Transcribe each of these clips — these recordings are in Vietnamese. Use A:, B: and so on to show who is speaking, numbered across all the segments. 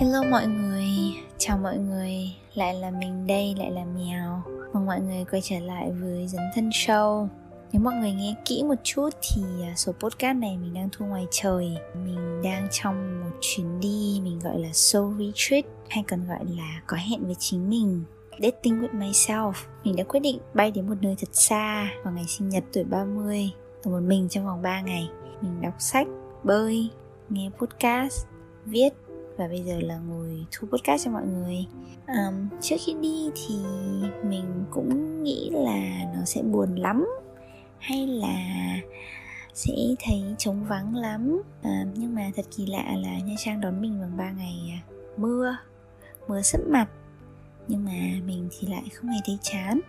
A: Hello mọi người, chào mọi người, lại là mình đây, lại là Mèo. Mong mọi người quay trở lại với Dấn Thân Show. Nếu mọi người nghe kỹ một chút thì à, số podcast này mình đang thu ngoài trời. Mình đang trong một chuyến đi mình gọi là soul retreat Hay còn gọi là có hẹn với chính mình. Dating with myself. Mình đã quyết định bay đến một nơi thật xa vào ngày sinh nhật tuổi 30 Ở một mình trong vòng 3 ngày. Mình đọc sách, bơi, nghe podcast, viết và bây giờ là ngồi thu podcast cho mọi người. Um, trước khi đi thì mình cũng nghĩ là nó sẽ buồn lắm hay là sẽ thấy trống vắng lắm. À, nhưng mà thật kỳ lạ là nha trang đón mình bằng ba ngày à, mưa mưa sấp mặt. Nhưng mà mình thì lại không hề thấy chán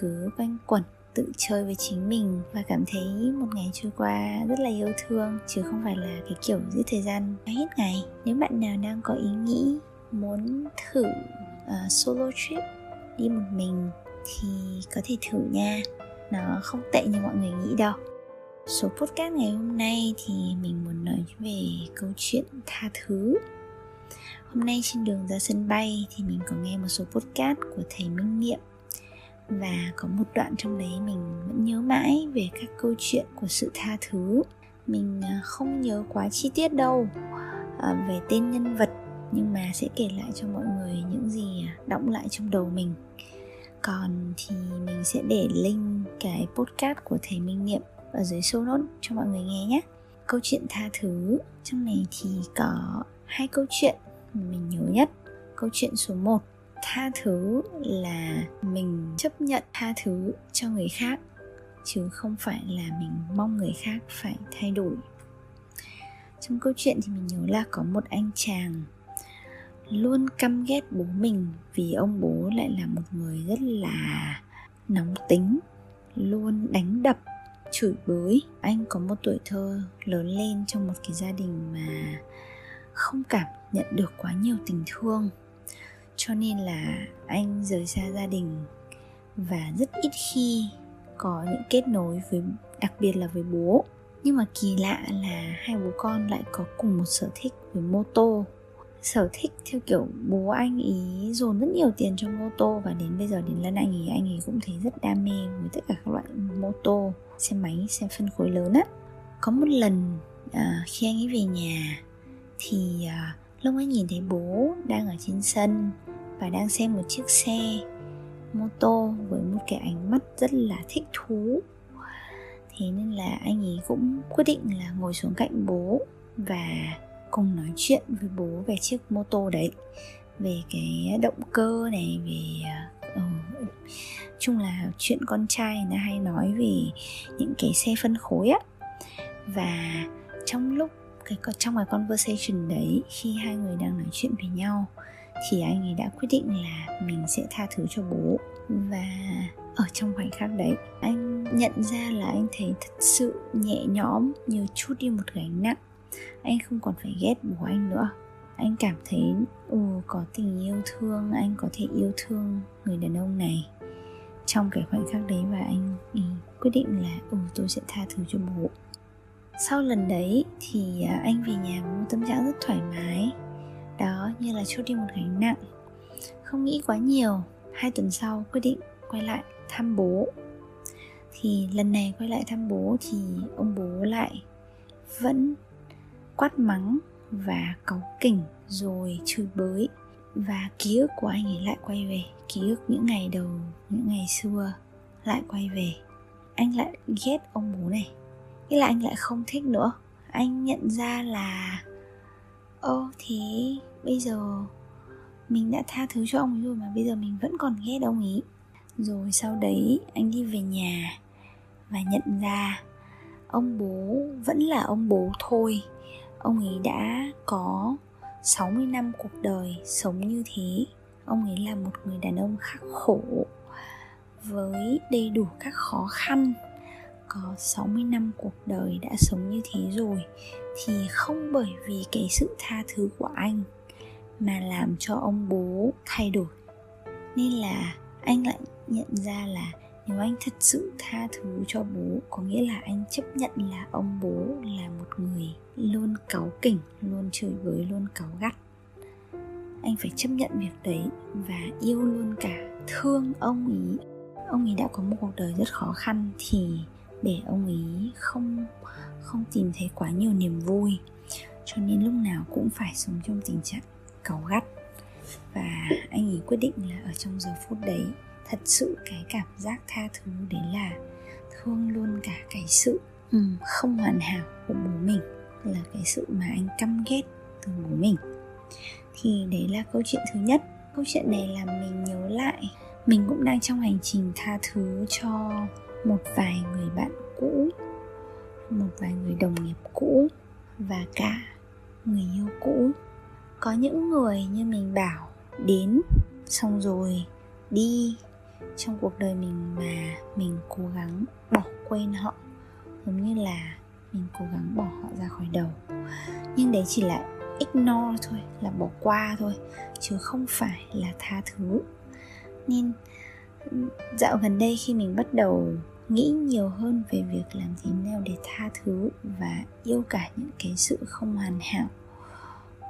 A: cứ quanh quẩn tự chơi với chính mình và cảm thấy một ngày trôi qua rất là yêu thương chứ không phải là cái kiểu giết thời gian hết ngày. Nếu bạn nào đang có ý nghĩ muốn thử uh, solo trip đi một mình thì có thể thử nha. Nó không tệ như mọi người nghĩ đâu. Số podcast ngày hôm nay thì mình muốn nói về câu chuyện tha thứ. Hôm nay trên đường ra sân bay thì mình có nghe một số podcast của thầy minh niệm và có một đoạn trong đấy mình vẫn nhớ mãi về các câu chuyện của sự tha thứ. Mình à, không nhớ quá chi tiết đâu à, về tên nhân vật, nhưng mà sẽ kể lại cho mọi người những gì à, đọng lại trong đầu mình. Còn thì mình sẽ để link cái podcast của thầy minh niệm ở dưới show notes cho mọi người nghe nhé. Câu chuyện tha thứ, trong này thì có hai câu chuyện mà mình nhớ nhất. Câu chuyện số 1 tha thứ là mình chấp nhận tha thứ cho người khác, chứ không phải là mình mong người khác phải thay đổi. Trong câu chuyện thì mình nhớ là có một anh chàng luôn căm ghét bố mình vì ông bố lại là một người rất là nóng tính, luôn đánh đập, chửi bới. Anh có một tuổi thơ lớn lên trong một cái gia đình mà không cảm nhận được quá nhiều tình thương cho nên là anh rời xa gia đình. Và rất ít khi có những kết nối với đặc biệt là với bố. Nhưng mà kỳ lạ là hai bố con lại có cùng một sở thích với mô tô. Sở thích theo kiểu bố anh ý dồn rất nhiều tiền cho mô tô và đến bây giờ đến lần anh ý anh ý cũng thấy rất đam mê với tất cả các loại mô tô xe máy xe phân khối lớn á. Có một lần à, khi anh ấy về nhà thì à, lúc ấy nhìn thấy bố đang ở trên sân và đang xem một chiếc xe mô tô với một cái ánh mắt rất là thích thú. Thế nên là anh ấy cũng quyết định là ngồi xuống cạnh bố và cùng nói chuyện với bố về chiếc mô tô đấy về cái động cơ này về uh, chung là chuyện con trai nó hay nói về những cái xe phân khối á. Và trong lúc cái trong cái conversation đấy khi hai người đang nói chuyện với nhau thì anh ấy đã quyết định là mình sẽ tha thứ cho bố. Và ở trong khoảnh khắc đấy anh nhận ra là anh thấy thật sự nhẹ nhõm như chút đi một gánh nặng. Anh không còn phải ghét bố anh nữa. Anh cảm thấy ừ có tình yêu thương anh có thể yêu thương người đàn ông này. Trong cái khoảnh khắc đấy và anh ý, quyết định là ừ tôi sẽ tha thứ cho bố. Sau lần đấy thì à, anh về nhà với một tâm trạng rất thoải mái đó như là chút đi một gánh nặng. Không nghĩ quá nhiều, hai tuần sau quyết định quay lại thăm bố. Thì lần này quay lại thăm bố thì ông bố lại vẫn quát mắng và cáu kỉnh rồi chửi bới. Và ký ức của anh ấy lại quay về, ký ức những ngày đầu, những ngày xưa lại quay về. Anh lại ghét ông bố này. Nghĩa là anh lại không thích nữa. Anh nhận ra là ô thế bây giờ mình đã tha thứ cho ông ấy rồi mà bây giờ mình vẫn còn ghét ông ấy. Rồi sau đấy anh đi về nhà và nhận ra ông bố vẫn là ông bố thôi. Ông ấy đã có 60 năm cuộc đời sống như thế. Ông ấy là một người đàn ông khắc khổ với đầy đủ các khó khăn. Có 60 năm cuộc đời đã sống như thế rồi thì không bởi vì cái sự tha thứ của anh mà làm cho ông bố thay đổi. Nên là anh lại nhận ra là nếu anh thật sự tha thứ cho bố, có nghĩa là anh chấp nhận là ông bố là một người luôn cáu kỉnh, luôn chửi bới, luôn cáu gắt. Anh phải chấp nhận việc đấy và yêu luôn cả thương ông ý. Ông ấy đã có một cuộc đời rất khó khăn thì để ông ấy không không tìm thấy quá nhiều niềm vui. Cho nên lúc nào cũng phải sống trong tình trạng cáu gắt. Và anh ấy quyết định là ở trong giờ phút đấy, thật sự cái cảm giác tha thứ đấy là thương luôn cả cái sự ừ, không hoàn hảo của bố mình, là cái sự mà anh căm ghét từ bố mình. Thì đấy là câu chuyện thứ nhất. Câu chuyện này làm mình nhớ lại, mình cũng đang trong hành trình tha thứ cho một vài người bạn cũ, một vài người đồng nghiệp cũ và cả người yêu cũ có những người như mình bảo, đến, xong rồi đi. Trong cuộc đời mình mà mình cố gắng bỏ quên họ, giống như là mình cố gắng bỏ họ ra khỏi đầu. Nhưng đấy chỉ là ignore thôi, là bỏ qua thôi, chứ không phải là tha thứ. Nên, dạo gần đây khi mình bắt đầu nghĩ nhiều hơn về việc làm thế nào để tha thứ và yêu cả những cái sự không hoàn hảo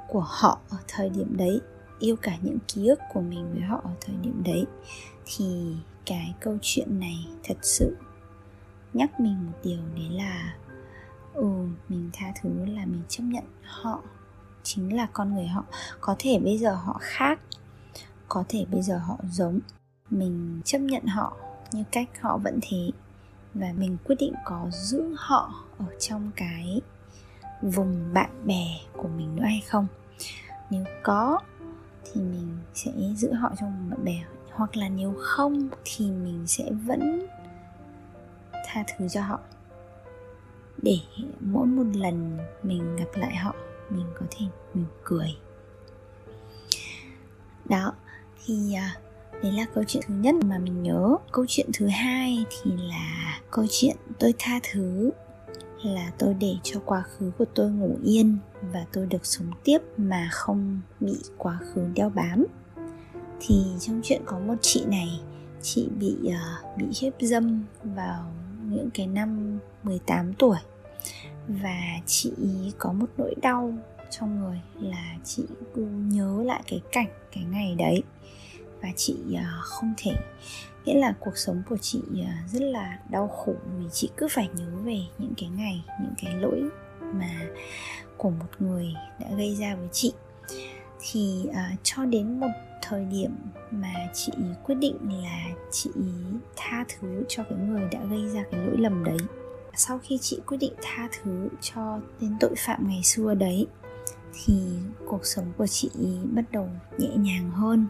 A: của họ ở thời điểm đấy, yêu cả những ký ức của mình với họ ở thời điểm đấy, thì cái câu chuyện này thật sự nhắc mình một điều, đấy là ừ mình tha thứ là mình chấp nhận họ chính là con người họ. Có thể bây giờ họ khác, có thể bây giờ họ giống. Mình chấp nhận họ như cách họ vẫn thế và mình quyết định có giữ họ ở trong cái vùng bạn bè của mình nữa hay không? Nếu có, thì mình sẽ giữ họ trong bạn bè. Hoặc là nếu không, thì mình sẽ vẫn tha thứ cho họ. Để mỗi một lần mình gặp lại họ, mình có thể mỉm cười. Đó, thì à, đấy là câu chuyện thứ nhất mà mình nhớ. Câu chuyện thứ hai thì là câu chuyện tôi tha thứ là tôi để cho quá khứ của tôi ngủ yên và tôi được sống tiếp mà không bị quá khứ đeo bám. Thì trong chuyện có một chị này chị bị uh, bị hiếp dâm vào những cái năm 18 tuổi. Và chị có một nỗi đau trong người là chị cứ nhớ lại cái cảnh cái ngày đấy. Và chị uh, không thể nghĩa là cuộc sống của chị à, rất là đau khổ vì chị cứ phải nhớ về những cái ngày những cái lỗi mà của một người đã gây ra với chị. Thì uh, cho đến một thời điểm mà chị quyết định là chị tha thứ cho cái người đã gây ra cái lỗi lầm đấy sau khi chị quyết định tha thứ cho tên tội phạm ngày xưa đấy thì cuộc sống của chị bắt đầu nhẹ nhàng hơn.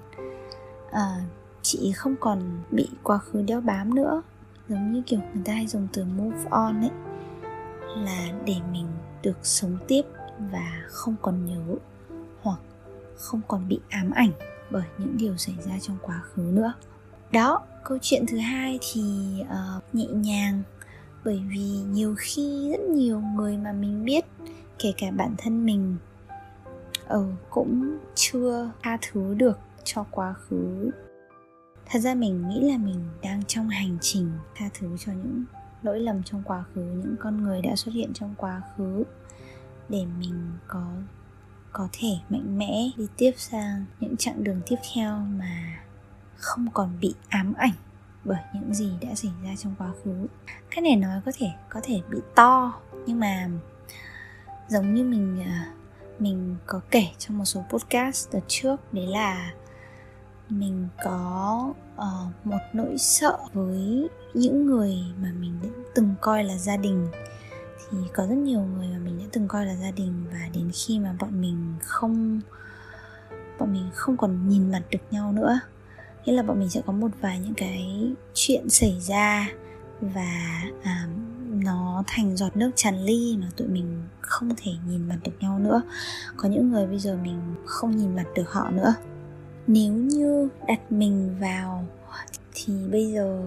A: À, chị không còn bị quá khứ đeo bám nữa. Giống như kiểu người ta hay dùng từ move on ấy là để mình được sống tiếp và không còn nhớ hoặc không còn bị ám ảnh bởi những điều xảy ra trong quá khứ nữa. Đó câu chuyện thứ hai thì uh, nhẹ nhàng. Bởi vì nhiều khi rất nhiều người mà mình biết kể cả bản thân mình ừ, cũng chưa tha thứ được cho quá khứ thật ra mình nghĩ là mình đang trong hành trình tha thứ cho những lỗi lầm trong quá khứ, những con người đã xuất hiện trong quá khứ để mình có có thể mạnh mẽ đi tiếp sang những chặng đường tiếp theo mà không còn bị ám ảnh bởi những gì đã xảy ra trong quá khứ. Cái này nói có thể có thể bị to, nhưng mà giống như mình à, mình có kể trong một số podcast đợt trước, đấy là mình có uh, một nỗi sợ với những người mà mình đã từng coi là gia đình. Thì có rất nhiều người mà mình đã từng coi là gia đình và đến khi mà bọn mình không bọn mình không còn nhìn mặt được nhau nữa nghĩa là bọn mình sẽ có một vài những cái chuyện xảy ra và à, nó thành giọt nước tràn ly mà tụi mình không thể nhìn mặt được nhau nữa. Có những người bây giờ mình không nhìn mặt được họ nữa nếu như đặt mình vào, thì bây giờ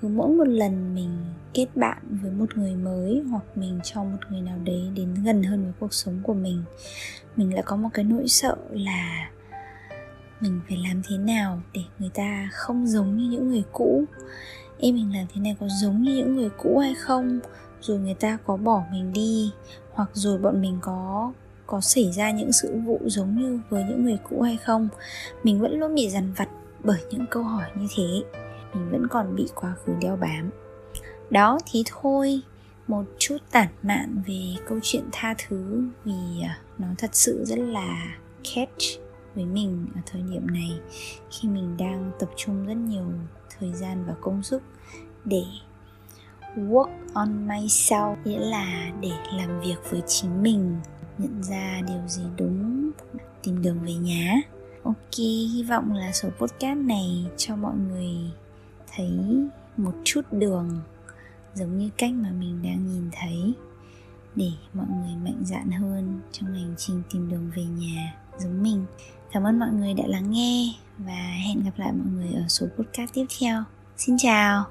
A: cứ mỗi một lần mình kết bạn với một người mới hoặc mình cho một người nào đấy đến gần hơn với cuộc sống của mình mình lại có một cái nỗi sợ là mình phải làm thế nào để người ta không giống như những người cũ? Em mình làm thế này có giống như những người cũ hay không? Rồi người ta có bỏ mình đi, hoặc rồi bọn mình có có xảy ra những sự vụ giống như với những người cũ hay không. Mình vẫn luôn bị dằn vặt bởi những câu hỏi như thế. Mình vẫn còn bị quá khứ đeo bám. Đó, thì thôi. Một chút tản mạn về câu chuyện tha thứ vì à, nó thật sự rất là catch với mình ở thời điểm này, khi mình đang tập trung rất nhiều thời gian và công sức để work on myself, nghĩa là để làm việc với chính mình nhận ra điều gì đúng, tìm đường về nhà. Ok, hy vọng là số podcast này cho mọi người thấy một chút đường, giống như cách mà mình đang nhìn thấy, để mọi người mạnh dạn hơn trong hành trình tìm đường về nhà giống mình. Cảm ơn mọi người đã lắng nghe và hẹn gặp lại mọi người ở số podcast tiếp theo. Xin chào!